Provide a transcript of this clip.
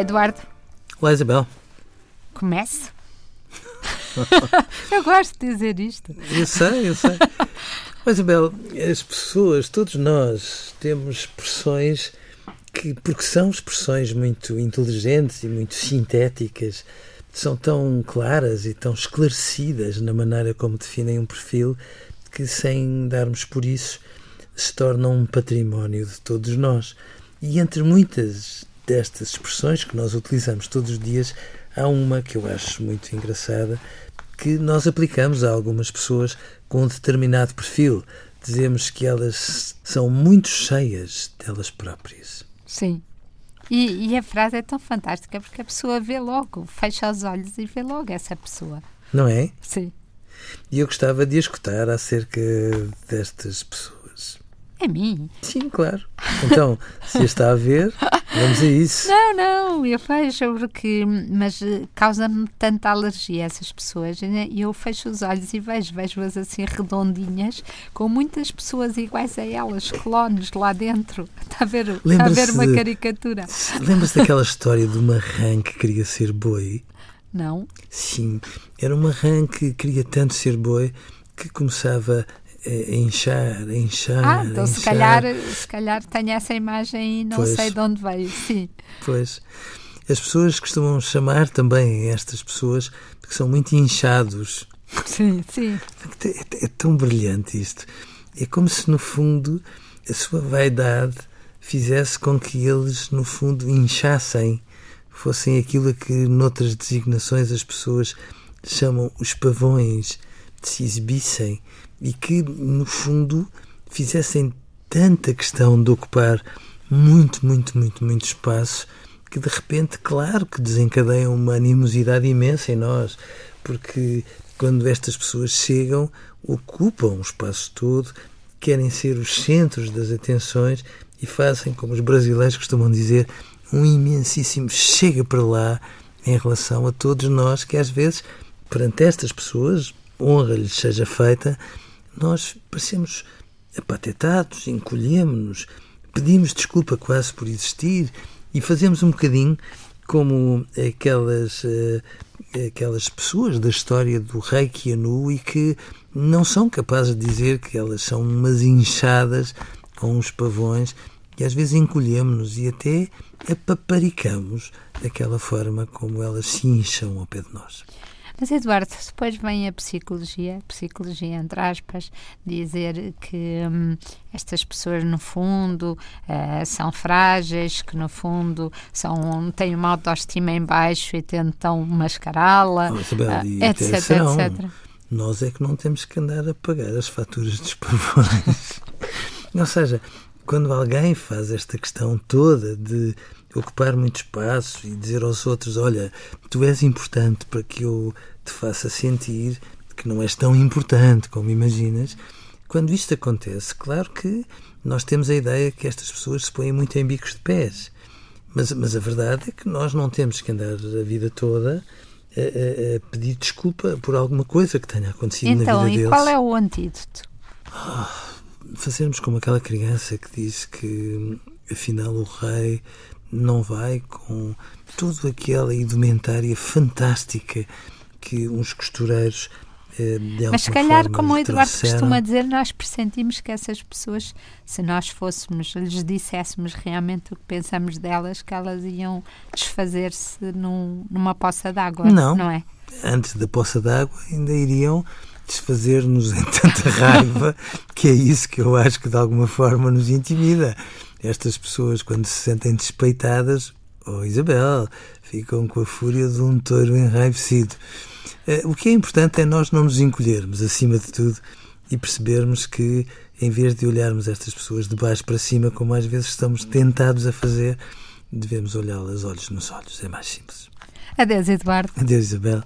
Eduardo. Olá, Isabel. Comece. eu gosto de dizer isto. Eu sei, eu sei. Mas, Isabel, as pessoas, todos nós, temos expressões que, porque são expressões muito inteligentes e muito sintéticas, são tão claras e tão esclarecidas na maneira como definem um perfil, que sem darmos por isso se tornam um património de todos nós. E entre muitas destas expressões que nós utilizamos todos os dias, há uma que eu acho muito engraçada, que nós aplicamos a algumas pessoas com um determinado perfil. Dizemos que elas são muito cheias delas próprias. Sim. E, e, a frase é tão fantástica porque a pessoa vê logo, fecha os olhos e vê logo essa pessoa. Não é? Sim. E eu gostava de escutar acerca destas pessoas. É mim? Sim, claro. Então, se está a ver, vamos a isso. Não, não, eu fecho porque. Mas eh, causa-me tanta alergia essas pessoas. Né? E eu fecho os olhos e vejo, vejo-as assim redondinhas, com muitas pessoas iguais a elas, clones lá dentro. Está a ver, está a ver uma caricatura. Lembra-se daquela história de uma rã que queria ser boi? Não. Sim, era uma rã que queria tanto ser boi que começava a inchar, a inchar. Ah, então inchar. se calhar, se calhar tenho essa imagem e não pois, sei de onde veio, sim. Pois. As pessoas costumam chamar também estas pessoas que são muito inchados. Sim, sim. É, é tão brilhante isto. É como se, no fundo, a sua vaidade fizesse com que eles, no fundo, inchassem, fossem aquilo que, noutras designações, as pessoas chamam os pavões, se exibissem e que, no fundo, fizessem tanta questão de ocupar muito, muito, muito, muito espaço que de repente, claro que desencadeiam uma animosidade imensa em nós, porque quando estas pessoas chegam, ocupam o espaço todo, querem ser os centros das atenções e fazem, como os brasileiros costumam dizer, um imensíssimo chega para lá em relação a todos nós que às vezes, perante estas pessoas, honra lhes seja feita, nós parecemos apatetados, encolhemos-nos, pedimos desculpa quase por existir e fazemos um bocadinho como aquelas, uh, aquelas pessoas da história do rei Keanu e que não são capazes de dizer que elas são umas inchadas com uns pavões e às vezes encolhemos-nos e até apaparicamos daquela forma como elas se incham ao pé de nós. Mas, Eduardo, depois vem a psicologia, psicologia entre aspas, dizer que hum, estas pessoas, no fundo, uh, são frágeis, que, no fundo, são, têm uma autoestima em baixo e tentam mascará-la, oh, uh, etc, etc. Nós é que não temos que andar a pagar as faturas dos pavões. Ou seja, quando alguém faz esta questão toda de ocupar muito espaço e dizer aos outros: Olha, tu és importante para que eu te faça sentir que não és tão importante como imaginas. Quando isto acontece, claro que nós temos a ideia que estas pessoas se põem muito em bicos de pés. Mas, mas a verdade é que nós não temos que andar a vida toda a, a, a pedir desculpa por alguma coisa que tenha acontecido então, na vida deles. Então, e qual é o antídoto? Oh, fazermos como aquela criança que diz que afinal o rei não vai com toda aquela indumentária fantástica que uns costureiros eh, Mas se calhar, como o Eduardo costuma dizer, nós pressentimos que essas pessoas, se nós fôssemos, lhes disséssemos realmente o que pensamos delas, que elas iam desfazer-se num, numa poça d'água, não, não é? Antes da poça d'água ainda iriam desfazer-nos em tanta raiva que é isso que eu acho que de alguma forma nos intimida. Estas pessoas, quando se sentem despeitadas, oh Isabel, ficam com a fúria de um touro enraivecido. Eh, o que é importante é nós não nos encolhermos, acima de tudo, e percebermos que, em vez de olharmos estas pessoas de baixo para cima, como às vezes estamos tentados a fazer, devemos olhá-las olhos nos olhos. É mais simples. Adeus, Eduardo. Adeus, Isabel.